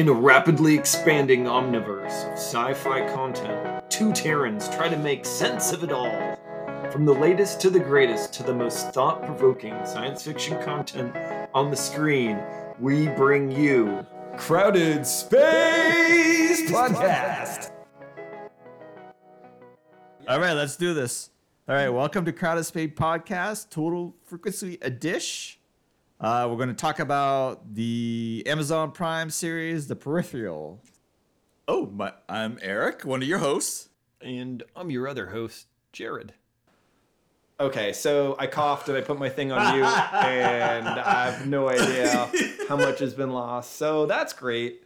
In a rapidly expanding omniverse of sci fi content, two Terrans try to make sense of it all. From the latest to the greatest to the most thought provoking science fiction content on the screen, we bring you Crowded Space Podcast. All right, let's do this. All right, welcome to Crowded Space Podcast, Total Frequency Edition. Uh, we're going to talk about the Amazon Prime series, The Peripheral. Oh, my, I'm Eric, one of your hosts. And I'm your other host, Jarod. Okay, so I coughed and I put my thing on mute, and I have no idea how much has been lost. So that's great.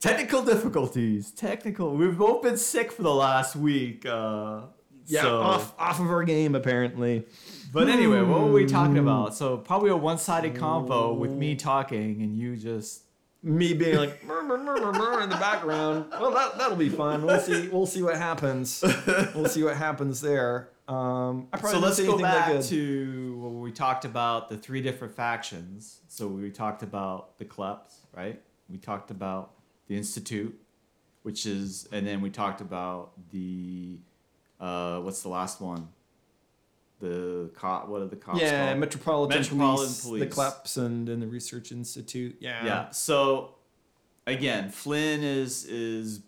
Technical difficulties. Technical. We've both been sick for the last week. Uh, Yeah, so- off off of our game apparently. But anyway, what were we talking about? So probably a one-sided convo with me talking and you just. Me being like "Murr, murr, murr, murr, murr," in the background. Well, that that'll be fun. We'll see. We'll see what happens. We'll see what happens there. Um, I probably So let's go back to what we talked about the three different factions. So we talked about the Kleps, right? We talked about the Institute, which is, and then we talked about the, uh, what's the last one? The cop. What are the cops yeah, called? Metropolitan, Metropolitan Police, Police. the CLEPS, and, and the Research Institute. Yeah. yeah. So again, Flynn is is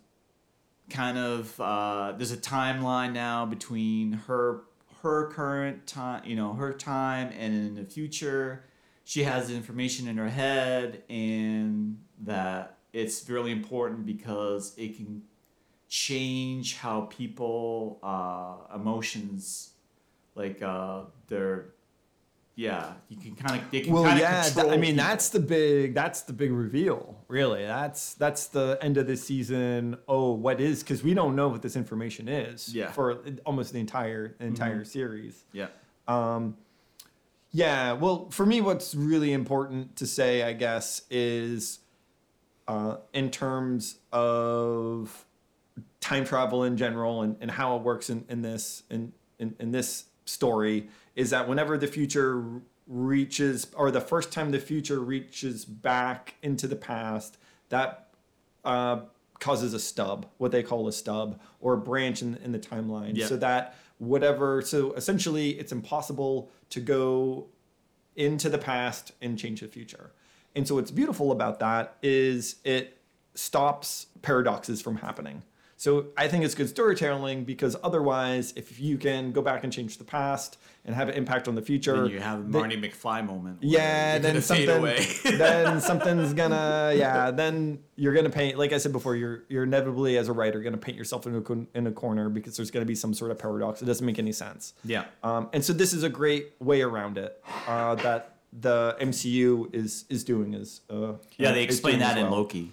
kind of uh, there's a timeline now between her her current time, you know, her time and in the future. She has information in her head, and that it's really important because it can change how people uh, emotions like uh, their yeah you can kind of they can Well, kind of yeah. th- I mean, people. that's the big that's the big reveal. Really, that's that's the end of the season. Oh, what is? Because we don't know what this information is. Yeah. For almost the entire entire series. yeah Um, yeah, well, for me, what's really important to say, I guess, is uh, in terms of time travel in general and, and how it works in, in this in, in, in this story is that whenever the future reaches or the first time the future reaches back into the past that uh, causes a stub what they call a stub or a branch in, in the timeline Yeah. so that whatever so essentially it's impossible to go into the past and change the future. And so what's beautiful about that is it stops paradoxes from happening. So I think it's good storytelling because otherwise, if you can go back and change the past and have an impact on the future, Then you have a then- McFly moment. yeah, then something, away. then something's gonna, yeah, then you're gonna paint. Like I said before, you're you're inevitably as a writer gonna paint yourself in a in a corner because there's gonna be some sort of paradox. It doesn't make any sense. yeah. Um, and so this is a great way around it uh, that the MCU is is doing is uh, Yeah, they explain that in. Loki.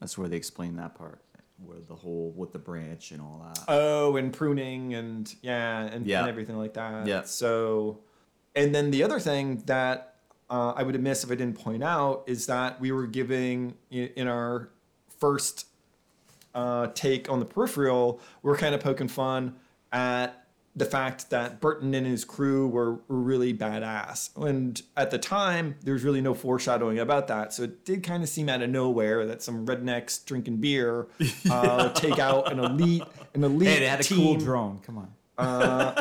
That's where they explain that part, where the whole with the branch and all that. Oh, and pruning and yeah, and, Yeah. and everything like that. Yeah. So, and then the other thing that uh, I would have missed if I didn't point out is that we were giving in our first uh, take on the peripheral, we're kind of poking fun at the fact that Burton and his crew were, were really badass. And at the time, there was really no foreshadowing about that. So it did kind of seem out of nowhere that some rednecks drinking beer uh, take out an elite an elite hey, they had a cool drone. Come on.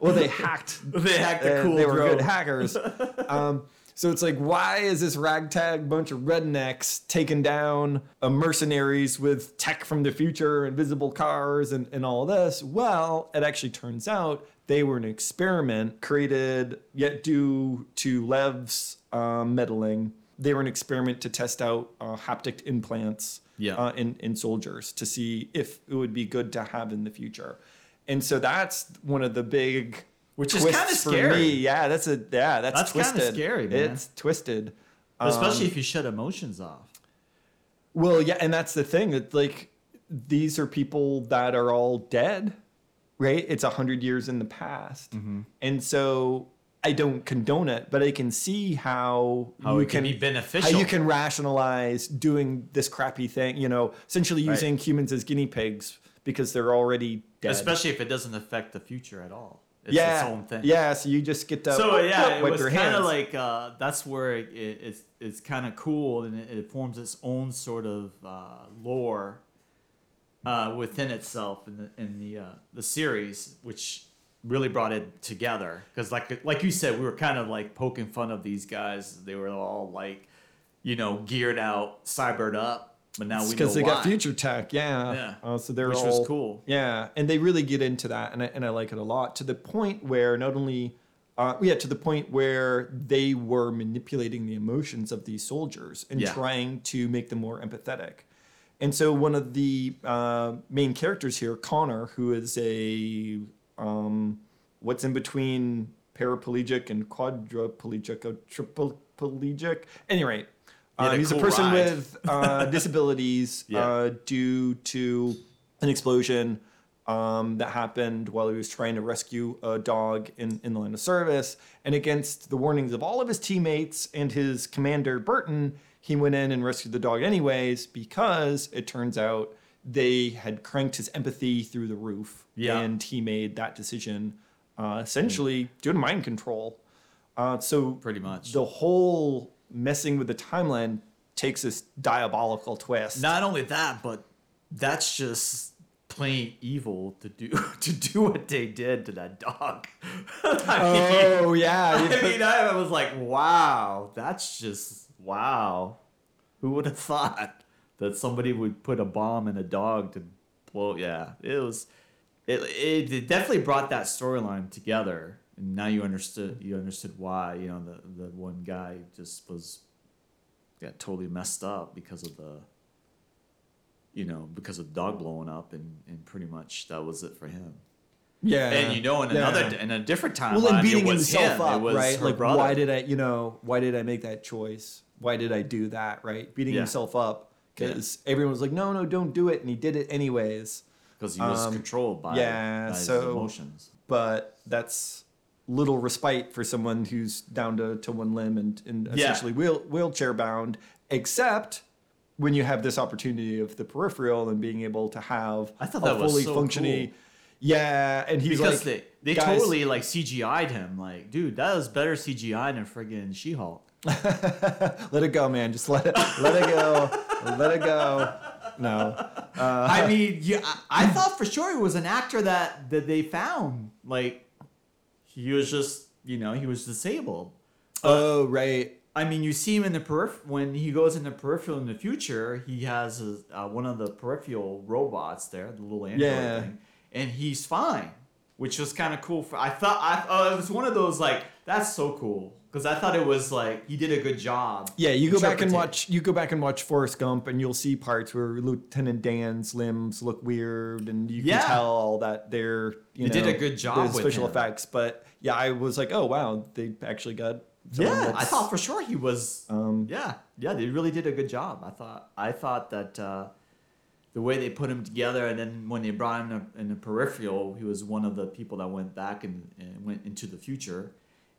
Well, they hacked. They hacked the uh, cool They were drone. good hackers. um, so it's like, why is this ragtag bunch of rednecks taking down uh, mercenaries with tech from the future, invisible cars, and, and all this? Well, it actually turns out they were an experiment created yet due to Lev's uh, meddling. They were an experiment to test out uh, haptic implants Yeah. uh, in, in soldiers to see if it would be good to have in the future. And so that's one of the big Which is kinda for scary. me. Yeah, that's a yeah, that's, That's kinda scary, man. It's twisted. Especially Um, if you shut emotions off. well, yeah, and that's the thing that like these are people that are all dead, right? It's a hundred years in the past, Mm-hmm. and so I don't condone it, but I can see how How you it can be beneficial. How you can rationalize doing this crappy thing, you know, essentially Right. using humans as guinea pigs because they're already dead. Especially if it doesn't affect the future at all. It's yeah, its own thing. yeah. So you just get to So whoop, yeah, whoop, it wipe was your kind of like uh, that's where it, it, it's it's kind of cool and it, it forms its own sort of uh, lore uh, within itself in the in the uh, the series, which really brought it together. Because like like you said, we were kind of like poking fun of these guys. They were all like, you know, geared out, cybered up, but now we because they why. got future tech. Yeah. Yeah. Uh, so they're Which all was cool. Yeah, and they really get into that, and I, and I like it a lot to the point where not only. Uh, yeah, to the point where they were manipulating the emotions of these soldiers and Yeah. trying to make them more empathetic. And so one of the uh, main characters here, Connor, who is a um, what's in between paraplegic and quadriplegic, or triplegic. Anyway, Uh, a he's cool a person ride. with uh, disabilities Yeah. uh, due to an explosion um, that happened while he was trying to rescue a dog in, in the line of service. And against the warnings of all of his teammates and his commander, Burton, he went in and rescued the dog anyways because it turns out they had cranked his empathy through the roof. Yeah. And he made that decision uh, essentially due to mind control. Uh, so Pretty much. the whole messing with the timeline takes this diabolical twist. Not only that, but that's just plain evil to do to do what they did to that dog. I mean, oh yeah, I mean, I was like, wow, that's just wow. Who would have thought that somebody would put a bomb in a dog to blow? Yeah, it was. It, it, it definitely brought that storyline together, and now you understood. You understood why. You know, the the one guy just was got totally messed up because of the. You know, because of the dog blowing up, and, and pretty much that was it for him. yeah, And you know, in yeah. another in a different time well, and beating it was himself him. up, right? Like, brother. why did I, you know, why did I make that choice? Why did I do that? Right? Beating Yeah. himself up because everyone was like, no, no, don't do it, and he did it anyways. because he was Um, controlled by, yeah, by his so- emotions. But that's little respite for someone who's down to, to one limb and, and Yeah. essentially wheel, wheelchair bound, except when you have this opportunity of the peripheral and being able to have I thought a that was fully so functioning. cool. Yeah, and he's Because like, they they guys- totally like CGI'd him. Like, dude, that was better CGI than friggin' She-Hulk. let it go, man. Just let it, let it go, let it go. No, uh, I mean, yeah, I, I thought for sure he was an actor that that they found. Like, he was just, you know, he was disabled. oh right, I mean, you see him in the periph when he goes in the peripheral in the future. He has a, uh, one of the peripheral robots there, the little android Yeah. thing, and he's fine, which was kind of cool. For I thought I oh, it was one of those like that's so cool because I thought it was like he did a good job. yeah. You go back and watch. You go back and watch Forrest Gump, and you'll see parts where Lieutenant Dan's limbs look weird, and you Yeah. can tell that they're you They know did a good job with special him. effects. But yeah, I was like, oh wow, they actually got. Yeah, I thought for sure he was. Um, yeah, yeah, they really did a good job. I thought. I thought that uh, the way they put him together, and then when they brought him in, the peripheral, he was one of the people that went back and, and went into the future,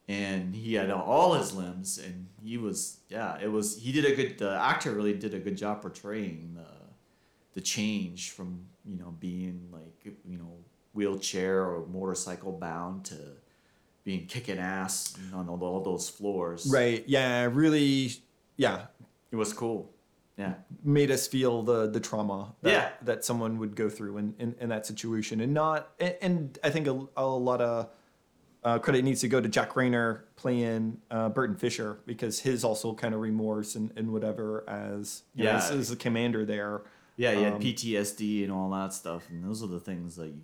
and he had all his limbs, and he was yeah, it was he did a good. The actor really did a good job portraying the the change from you know being like you know wheelchair or motorcycle bound to being kicking ass on all, all those floors. right. Yeah, really. Yeah, It was cool. Yeah. made us feel the the trauma that, Yeah. that someone would go through in, in, in that situation and not and, and I think a, a lot of uh, credit needs to go to Jack Reynor playing uh, Burton Fisher because his also kind of remorse and, and whatever as you know, as, as the commander there Yeah, he had Um, PTSD and all that stuff, and those are the things that you,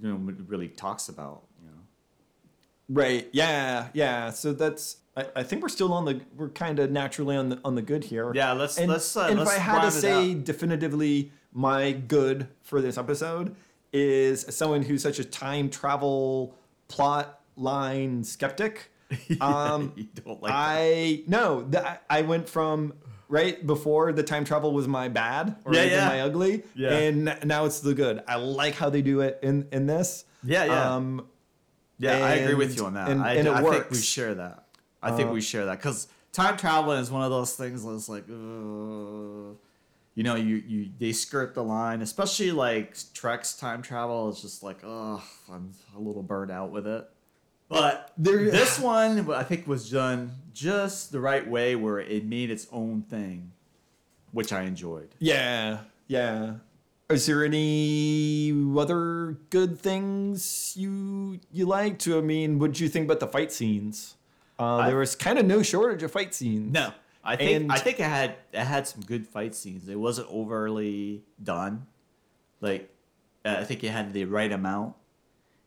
you know, really talks about. You know. right yeah yeah so that's I, I think we're still on the we're kind of naturally on the on the good here Yeah, let's and, let's uh, and let's if I had to say out. definitively, my good for this episode is someone who's such a time travel plot line skeptic. Um, you don't like that. I no, th- I- went from right before the time travel was my bad or Yeah, yeah. my ugly, Yeah. and now it's the good. I like how they do it in in this. Yeah, yeah. Um, Yeah, I agree with you on that. and- I, and it I think we share that. I think Uh, we share that because time traveling is one of those things that's like, uh, you know, you you they skirt the line, especially like Trek's time travel. It's just like, oh, I'm a little burnt out with it. But There- this one, I think, was done just the right way, where it made its own thing, which I enjoyed. Yeah, yeah. Is there any other good things you you liked? I mean, what did you think about the fight scenes? Uh, there was kind of no shortage of fight scenes. No, I think And- I think it had it had some good fight scenes. It wasn't overly done. Like uh, I think it had the right amount,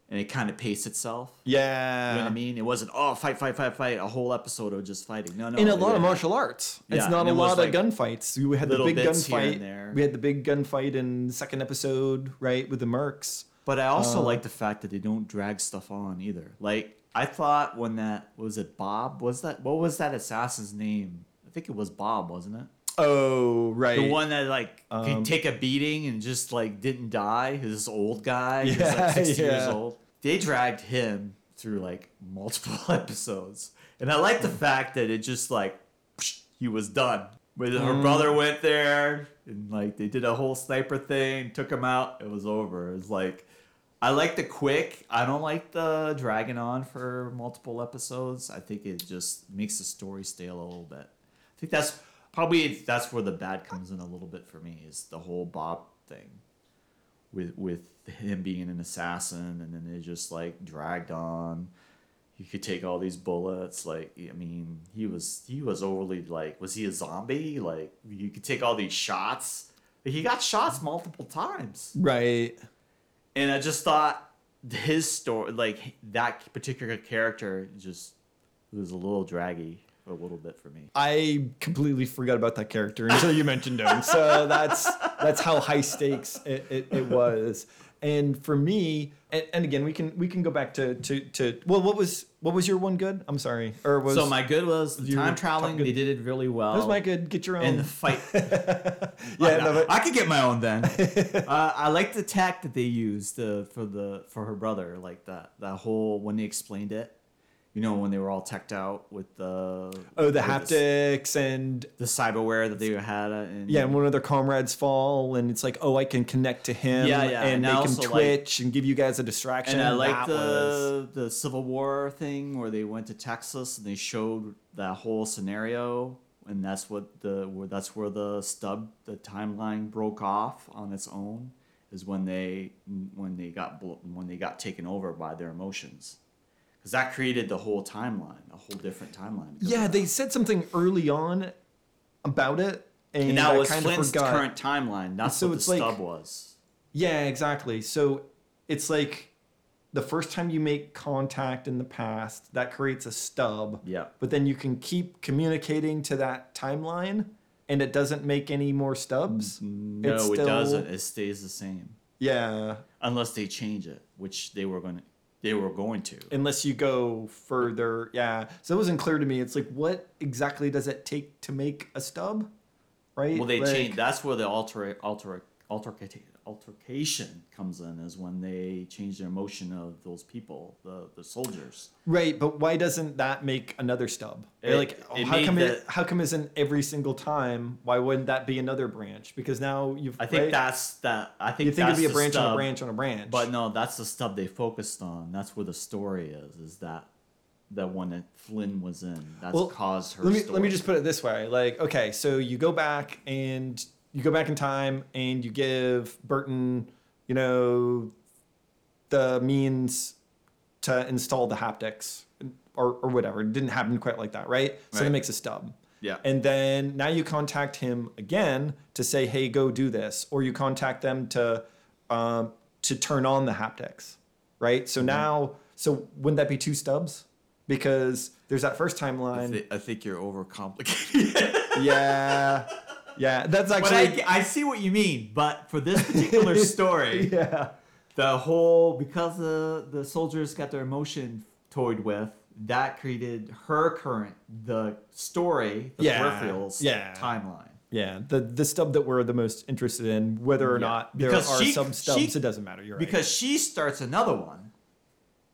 and it kind of paced itself. Yeah. You know what I mean? It wasn't oh fight fight fight fight a whole episode of just fighting. No, no. in a lot of martial arts. Yeah, it's not a it lot like of gunfights. We had the big bits here and gunfight. We had the big gunfight in the second episode, right, with the mercs. But I also Uh, like the fact that they don't drag stuff on either. Like I thought when that was it Bob was that what was that assassin's name? I think it was Bob, wasn't it? Oh, right. The one that like Um, could take a beating and just like didn't die. This old guy, Yeah, like sixty years old. They dragged him through like multiple episodes, and I like the fact that it just like he was done. When her Mm. brother went there and like they did a whole sniper thing, took him out. It was over. It's like I like the quick. I don't like the dragging on for multiple episodes. I think it just makes the story stale a little bit. I think that's probably that's where the bad comes in a little bit for me is the whole Bob thing with with him being an assassin and then it just like dragged on. You could take all these bullets. Like I mean, he was he was overly like was he a zombie? Like you could take all these shots. He got shots multiple times right. and I just thought his story, like that particular character, just was a little draggy a little bit for me. I completely forgot about that character until you mentioned him. So that's that's how high stakes it, it, it was. And for me, and, and again, we can we can go back to, to to well, what was what was your one good? I'm sorry, or was so my good was the time top traveling. They did it really well. that was my good? Get your own. and the fight. yeah, no, but, I could get my own then. uh, I like the tack that they used uh, for the for her brother, like that that whole when they explained it. You know, when they were all teched out with the oh, the haptics and the cyberware that they had, and yeah, and one of their comrades fall, and it's like, oh, I can connect to him, Yeah, yeah, and and make him also like- twitch and give you guys a distraction. And I like That was- the the Civil War thing where they went to Texas and they showed that whole scenario, and that's what the where that's where the stub the timeline broke off on its own is when they when they got when they got taken over by their emotions, because that created the whole timeline, a whole different timeline. yeah, they said something early on about it, and, and that I was kind of Flynn's forgot. current timeline. That's So what the like- stub was. Yeah, exactly. So it's like the first time you make contact in the past, that creates a stub. Yeah. But then you can keep communicating to that timeline and it doesn't make any more stubs. Mm, no, It's it doesn't. It stays the same. Yeah. unless they change it, which they were going to they were going to. Unless you go further. Yeah. So it wasn't clear to me. It's like, what exactly does it take to make a stub? Right? Well, they Like- changed. That's where the alter alter altercation altercation comes in is when they change the emotion of those people, the the soldiers. Right, but why doesn't that make another stub? It- like, it how come the- it? How come isn't every single time? Why wouldn't that be another branch? Because now you've. I think right? that's that. I think you think it'd be a branch on a branch on a branch. but no, that's the stuff they focused on. That's where the story is. Is that the one that Flynn was in? That's Well, caused her. let me story. let me just put it this way. Like, okay, so you go back and you go back in time and you give Burton, you know, the means to install the haptics or or whatever. It didn't happen quite like that, right? So that makes a stub. Yeah. And then now you contact him again to say, "Hey, go do this," or you contact them to um, to turn on the haptics, right? Mm-hmm. So now, so wouldn't that be two stubs? Because there's that first I, timeline. I think you're overcomplicating. yeah, yeah, that's but actually I, I see what you mean. But for this particular story, yeah, the whole because the the soldiers got their emotion toyed with that created her current the story the Yeah, peripherals yeah. timeline yeah. The the stub that we're the most interested in, whether or Yeah. not there Because are she- some stubs, she- it doesn't matter. You're because she starts another one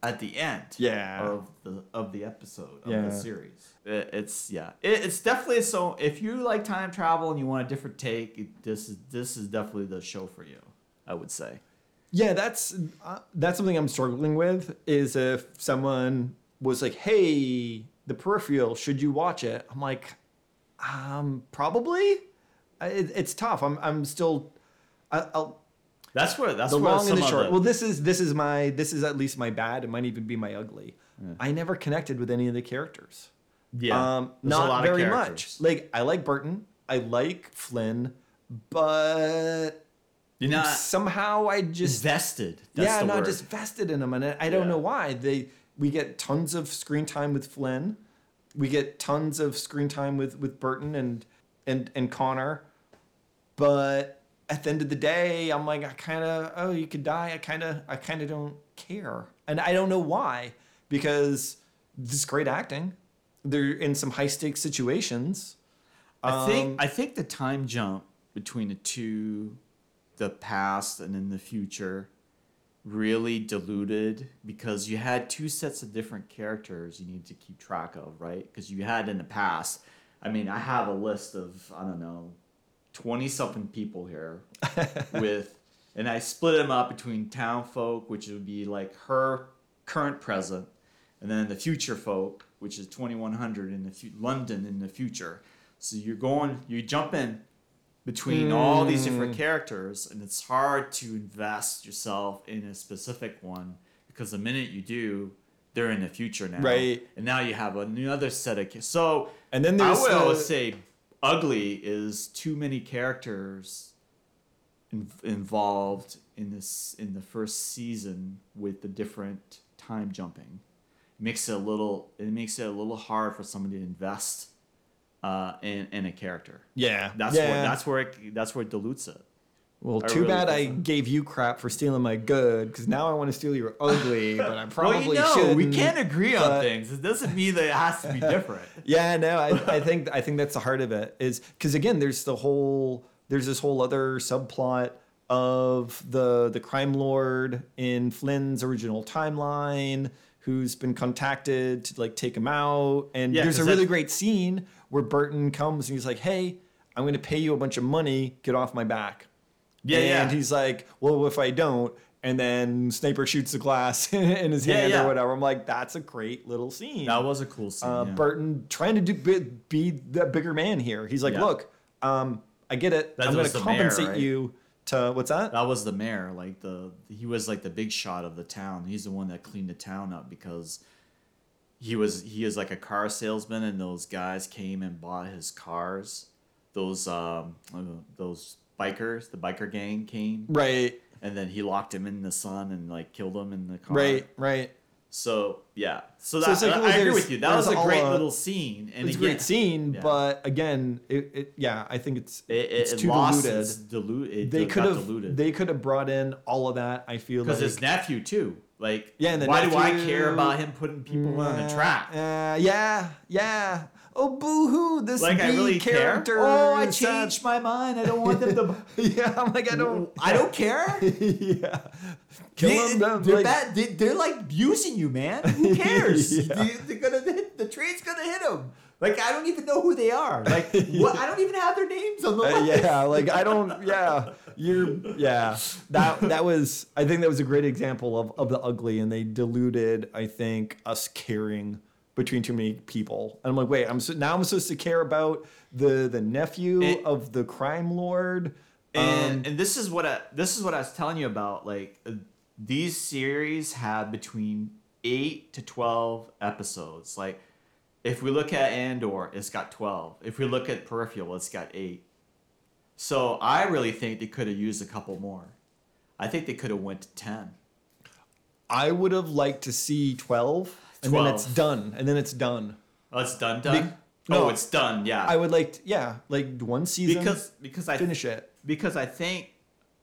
at the end Yeah. of the of the episode of Yeah. the series. It- it's yeah, it, it's definitely so. If you like time travel and you want a different take, it- this is this is definitely the show for you. I would say. Yeah, that's uh, that's something I'm struggling with. Is if someone was like, "Hey, The Peripheral, should you watch it?" I'm like, um, probably. It, it's tough. I'm I'm still. I, I'll, That's where that's the where long some and the short. Well, this is this is my this is at least my bad. It might even be my ugly. I never connected with any of the characters. yeah, um, not lot of very much. Like I like Burton, I like Flynn, but You're not somehow I just vested. That's yeah, not word. just vested in them, and I I don't Yeah. know why they. We get tons of screen time with Flynn. We get tons of screen time with with Burton and and and Connor, but at the end of the day, I'm like, I kind of, oh, you could die. I kind of, I kind of don't care, and I don't know why, because this is great acting. They're in some high stakes situations. I think Um, I think the time jump between the two, the past and in the future, really diluted because you had two sets of different characters you need to keep track of, right? Because you had in the past. I mean, I have a list of I don't know, twenty something people here with, and I split them up between town folk, which would be like her current present, and then the future folk, which is 2100 in the fu- London in the future. So you're going, you jump in between all these different hmm. characters, and it's hard to invest yourself in a specific one because the minute you do, they're in the future now, Right. And now you have another set of ca- so. And then I there's would the- always say, ugly is too many characters in, involved in this in the first season with the different time jumping. It makes it a little it makes it a little hard for somebody to invest uh, in in a character. Yeah, That's yeah. where that's where it, that's where it dilutes it. Well, I too really bad I gave you crap for stealing my good, because now I want to steal your ugly, but I probably well, you know, we can't agree on things. It doesn't mean that it has to be different. Yeah, no, I, I think I think that's the heart of it. Is because again, there's the whole there's this whole other subplot of the the crime lord in Flynn's original timeline who's been contacted to like take him out, and Yeah, there's a really that's- great scene where Burton comes and he's like, "Hey, I'm going to pay you a bunch of money. Get off my back." Yeah, and yeah. he's like, "Well, if I don't." And then Sniper shoots the glass in his Yeah, hand yeah. or whatever. I'm like, that's a great little scene That was a cool scene. uh, yeah. Burton trying to do, be, be the bigger man here. He's like, look, um, I get it. That I'm going to the mayor, compensate right? you to what's that? That was the mayor, like the he was like the big shot of the town. He's the one that cleaned the town up because he was he is like a car salesman, and those guys came and bought his cars. Those um uh, those bikers, the biker gang came, Right, and then he locked him in the sun and like killed him in the car. right, right. So yeah, so So that it's like, I, I agree with you. That was a great uh, little scene, and It's a great scene, yeah. but again, it, it yeah, I think it's It, it, it's too lost diluted. its dilute. It they could have diluted. they could have brought in all of that. I feel like because his nephew too. Like, Yeah, why do I care about him putting people on the track? Uh, yeah, yeah. Oh, boo hoo! This like, I B really character. care. Oh, I uh, changed my mind. I don't want them to. yeah, I'm like, I don't. I don't care. yeah, kill they, them they're, like- bad. They, they're like abusing you, man. Who cares? Yeah. they, they're gonna hit, the train's gonna hit them. Like I don't even know who they are. Like what? I don't even have their names on the Uh, list. yeah, like I don't. Yeah, you're. Yeah, that that was. I think that was a great example of of the ugly, and they diluted. I think us caring between too many people. And I'm like, wait, I'm so, now I'm supposed to care about the the nephew It- of the crime lord. and Um, and this is what I this is what I was telling you about. Like uh, these series have between eight to twelve episodes. Like if we look at Andor, it's got twelve. If we look at Peripheral, it's got eight. So I really think they could have used a couple more. I think they could have went to ten. I would have liked to see twelve, and then it's done, and then it's done. Oh, it's done. Done. Be- oh, no. it's done. Yeah. I would like, to, yeah, like one season, because because I finish it. because I think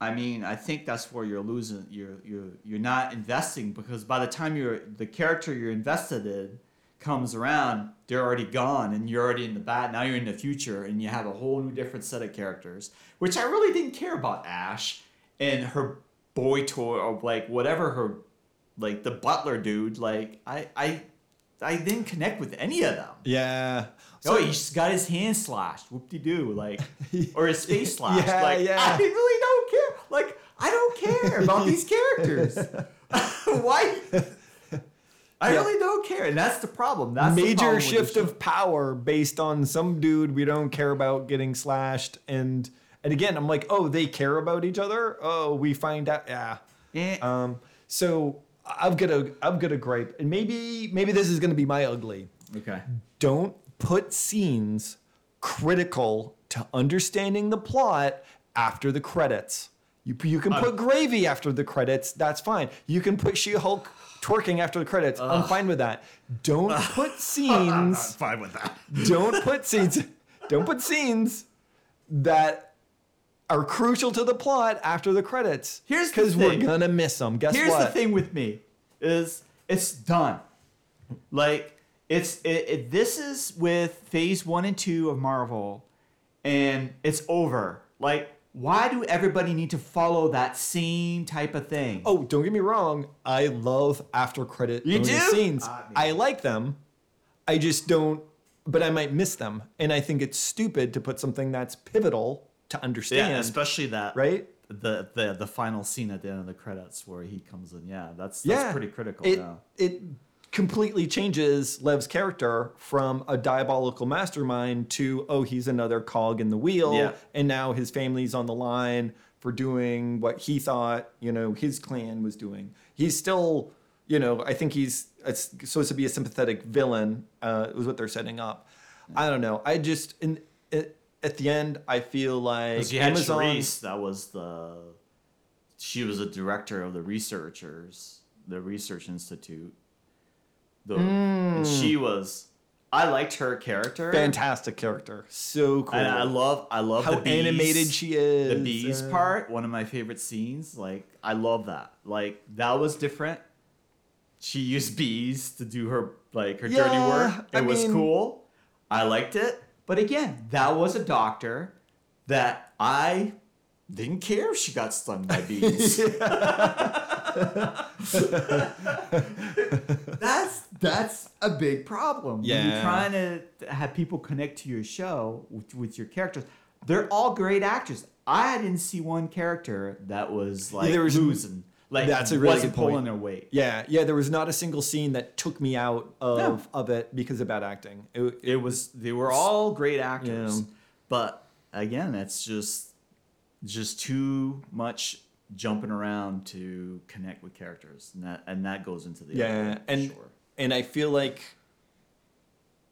I mean I think that's where you're losing you're you're you're not investing because by the time you're the character you're invested in comes around they're already gone and you're already in the bat now you're in the future and you have a whole new different set of characters which I really didn't care about Ash and her boy toy or like whatever her like the butler dude. Like I I I didn't connect with any of them. Yeah. oh, he's got his hand slashed. Whoop de doo. Like, or his face slashed. Yeah, like, yeah. I really don't care. Like, I don't care about these characters. Why? I Yeah. really don't care, and that's the problem. That's the Major problem shift of power based on some dude we don't care about getting slashed and and again I'm like, "Oh, they care about each other?" Oh, we find out yeah. Eh. Um so I've got a I've got a gripe and maybe maybe this is going to be my ugly. okay. don't put scenes critical to understanding the plot after the credits. You, you can put gravy after the credits, that's fine. You can put She Hulk twerking after the credits, I'm fine with that. Don't put scenes, I'm fine with that. don't put scenes, don't put scenes that are crucial to the plot after the credits. Here's because we're gonna miss them. Guess Here's what? Here's the thing with me is it's done. Like it's it, it, this is with phase one and two of Marvel, and it's over. Like why do everybody need to follow that same type of thing? Oh, don't get me wrong. I love after credit You do? scenes. Ah, me I like them. I just don't. But I might miss them, and I think it's stupid to put something that's pivotal to understand. yeah, especially that right? the the the final scene at the end of the credits where he comes in. Yeah, that's that's yeah, pretty critical. It yeah. it completely changes Lev's character from a diabolical mastermind to oh he's another cog in the wheel, Yeah. and now his family's on the line for doing what he thought you know his clan was doing. He's still you know I think he's it's supposed to be a sympathetic villain. Uh, was what they're setting up. I don't know. I just in. It, at the end, I feel like Amazon. Cherise, that was the she was a director of the researchers, the research institute. The, and Mm. she was I liked her character. fantastic character, so cool. And I love I love how the bees, animated she is. The bees uh, part, one of my favorite scenes. Like I love that. Like that was different. She used bees to do her like her dirty work. It I was mean- cool. I liked it. But again, that was a doctor that I didn't care if she got stung by bees. that's that's a big problem. When Yeah. you're trying to have people connect to your show with, with your characters. They're all great actors. I didn't see one character that was like there was- losing. Like That's a really good point. pulling their weight. Yeah, yeah. There was not a single scene that took me out of No. of it because of bad acting. It, it- It was they were all great actors. Yeah. But again, that's just just too much jumping around to connect with characters. And that and that goes into the yeah, and sure. and I feel like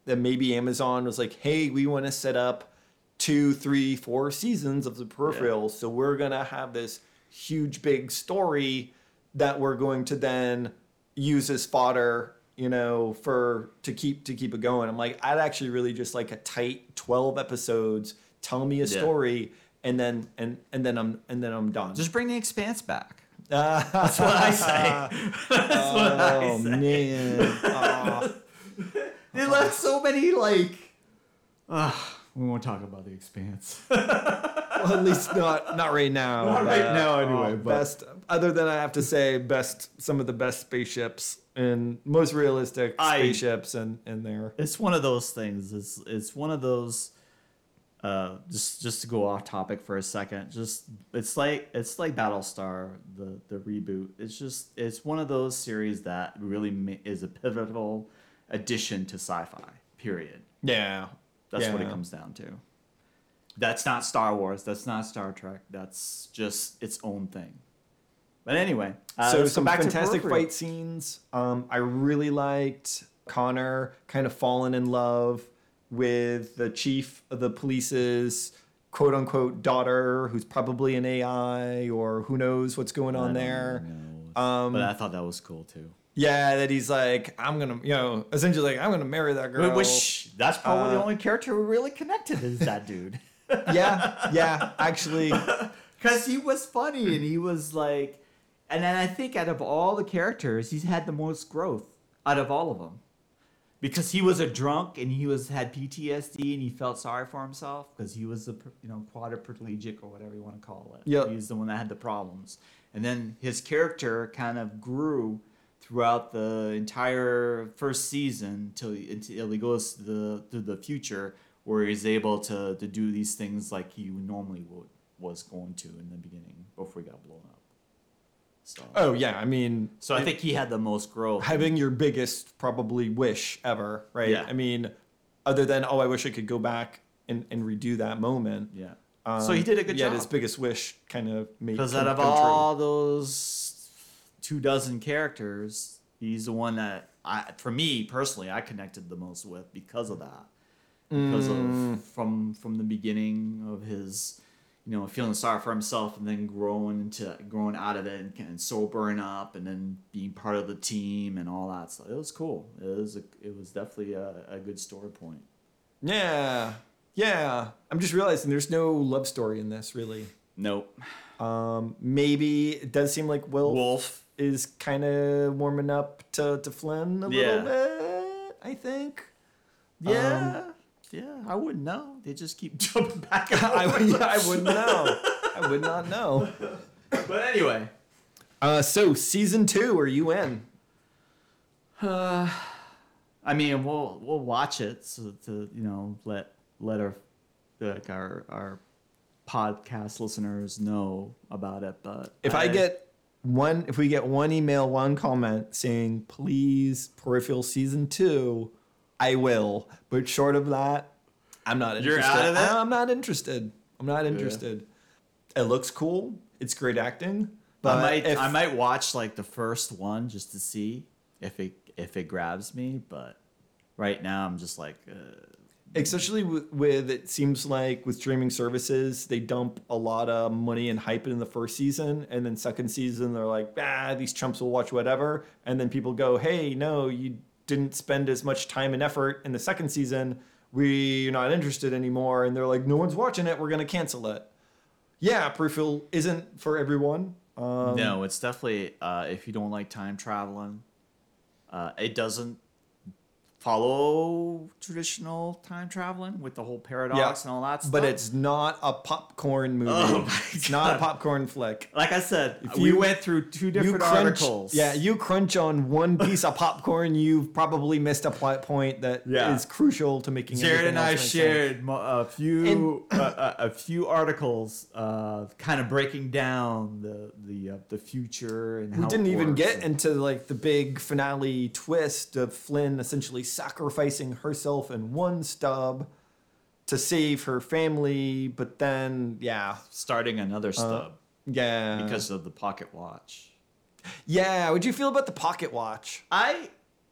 that maybe Amazon was like, hey, we want to set up two, three, four seasons of the peripheral, so we're gonna have this huge big story that we're going to then use as fodder you know for to keep to keep it going i'm like i'd actually really just like a tight 12 episodes tell me a Yeah. story and then and and then i'm and then i'm done Just bring the expanse back. that's what I say. That's what I oh say. man. They left so many like ah, we won't talk about the expanse. well, at least not not right now. Not right now, anyway, but- best other than I have to say best some of the best spaceships and most realistic I- spaceships and in there. it's one of those things. It's it's one of those. Uh, just just to go off topic for a second, just it's like it's like Battlestar the the reboot. It's just it's one of those series that really ma- is a pivotal addition to sci-fi. Period. Yeah, That's what it comes down to. That's not Star Wars. That's not Star Trek. That's just its own thing. But anyway, uh, so some back fantastic fight scenes. Um, I really liked Connor kind of falling in love with the chief of the police's quote unquote daughter, who's probably an AI or who knows what's going on there. know. Um, but I thought that was cool too. Yeah, that he's like, I'm gonna, you know, essentially like, I'm gonna marry that girl. Which that's probably the Uh, only character who really connected is that dude. yeah, yeah, actually, Because he was funny and he was like, and then I think out of all the characters, he's had the most growth out of all of them. Because he was a drunk and he was had PTSD and he felt sorry for himself because he was a you know quadriplegic or whatever you want to call it. Yep. he's the one that had the problems, and then his character kind of grew throughout the entire first season till until he goes to the to the future where he's able to to do these things like he normally would was going to in the beginning before he got blown up. So, Oh yeah, I mean, so I think he had the most growth. having your biggest probably wish ever, right? Yeah. I mean, other than oh, I wish I could go back and, and redo that moment. yeah. Um, so he did a good yeah, job. his biggest wish kind of made Because out of come true. all those two dozen characters, he's the one that I, for me personally, I connected the most with because of that. Because Mm. of from from the beginning of his, you know, feeling sorry for himself and then growing into growing out of it and, and sobering up and then being part of the team and all that stuff. It was cool. It was a, it was definitely a, a good story point. Yeah, yeah. I'm just realizing there's no love story in this really. Nope. Um, maybe it does seem like Will Wolf. Is kind of warming up to, to Flynn a Yeah. little bit. I think. Yeah. yeah, I wouldn't know. They just keep jumping back I, yeah, I wouldn't know. I would not know. But anyway, Uh, so season two, are you in? uh, I mean, we'll we'll watch it so to you know let let our like our our podcast listeners know about it. But If I, get one, if we get one email, one comment saying please peripheral season two, I will. But short of that, I'm not You're interested. out of it? I'm not interested. I'm not interested. It looks cool. It's great acting. But I might if, I might watch like the first one just to see if it if it grabs me. But right now, I'm just like. Uh, especially with, with it seems like with streaming services they dump a lot of money and hype in the first season and then second season they're like ah these chumps will watch whatever. And then people go hey no you didn't spend as much time and effort in the second season. We're not interested anymore. And they're like no one's watching it. We're going to cancel it. Yeah peripheral isn't for everyone. Um, no, it's definitely uh, if you don't like time traveling, uh, it doesn't follow traditional time traveling with the whole paradox and all that stuff. but it's not a popcorn movie Oh it's not a popcorn flick like I said, If we you- went through two different crunch, articles. Yeah, you crunch on one piece of popcorn, you've probably missed a plot point that is Yeah. crucial to making. Jarod and I else make sense. shared mo- a few uh, uh, a few articles, uh, kind of breaking down the the uh, the future and We didn't it even get into like the big finale twist of Flynn essentially sacrificing herself in one stub to save her family, but then yeah, starting another Uh, stub yeah, because of the pocket watch. yeah. What'd you feel about the pocket watch? I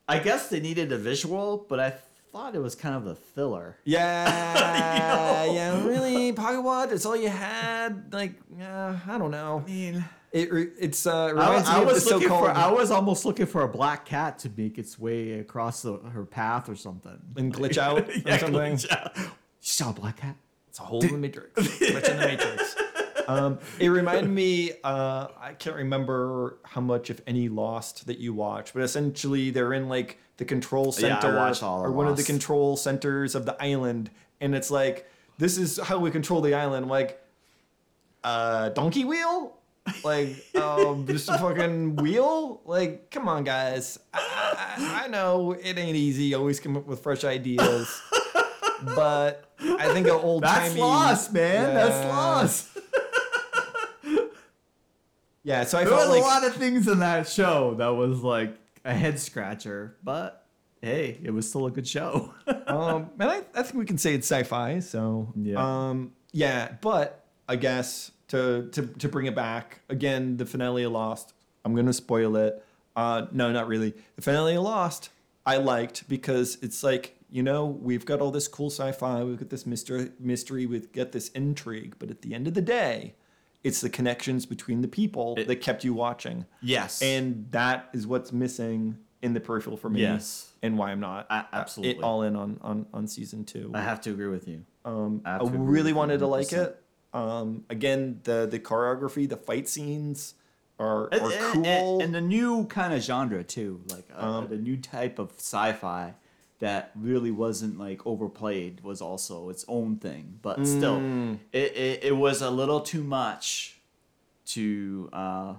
I guess they needed a visual, but I thought it was kind of a filler. Yeah, know? yeah. Really, pocket watch? It's all you had? Like, yeah, I don't know. I mean, It re- it's uh I, reminds I me of the was looking so-called for I was almost looking for a black cat to make its way across the, her path or something. and glitch out or yeah, something. glitch out. You saw a black cat? It's a hole in the matrix. Glitch in the matrix. Um, it reminded me. Uh, I can't remember how much, if any, Lost that you watch, but essentially they're in like the control Yeah, I center watched of or one of the control centers of the island, and it's like this is how we control the island. Like, uh, donkey wheel. Like, um, just a fucking wheel? Like, come on, guys. I, I, I know it ain't easy. Always come up with fresh ideas. but I think an old That's lost, man. That's Yeah. lost. Yeah, so I There felt was like a lot of things in that show that was like a head scratcher, but hey, it was still a good show. um, and I, I think we can say it's sci-fi. So Yeah. um, yeah. But I guess to to to bring it back again, the finale of Lost. I'm gonna spoil it. Uh, no, not really. The finale of Lost, I liked because it's like you know we've got all this cool sci-fi, we've got this mystery, mystery, we've got this intrigue, but at the end of the day, it's the connections between the people It- that kept you watching, yes. and that is what's missing in the peripheral for me. Yes. and why I'm not A- uh, absolutely. it all in on on on season two. I have to agree with you. Um, I I have to agree really wanted to like it. Um, again, the the choreography, the fight scenes are are and- cool. and, and the new kind of genre too, like uh, Um, the new type of sci-fi that really wasn't like overplayed was also its own thing. But still, Mm. it, it, it was a little too much to uh,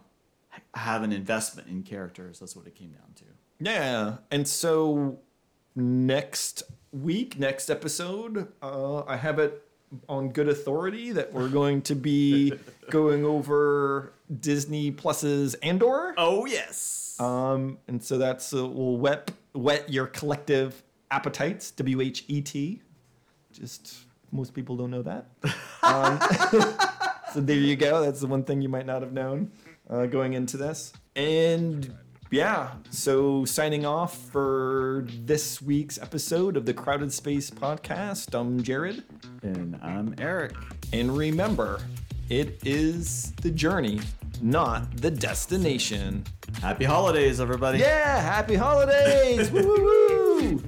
have an investment in characters. That's what it came down to. Yeah, and so next week, next episode, uh, I have it on good authority that we're going to be going over Disney Plus's Andor. Oh yes. Um, and so that's uh, will whet whet your collective appetites. W H E T. Just most people don't know that. Um, so there you go. That's the one thing you might not have known uh, going into this. And yeah, so signing off for this week's episode of the Crowded Space Podcast. I'm Jarod. and I'm Eric. And remember, it is the journey, not the destination. Happy holidays, everybody. Yeah, happy holidays! woo woo woo!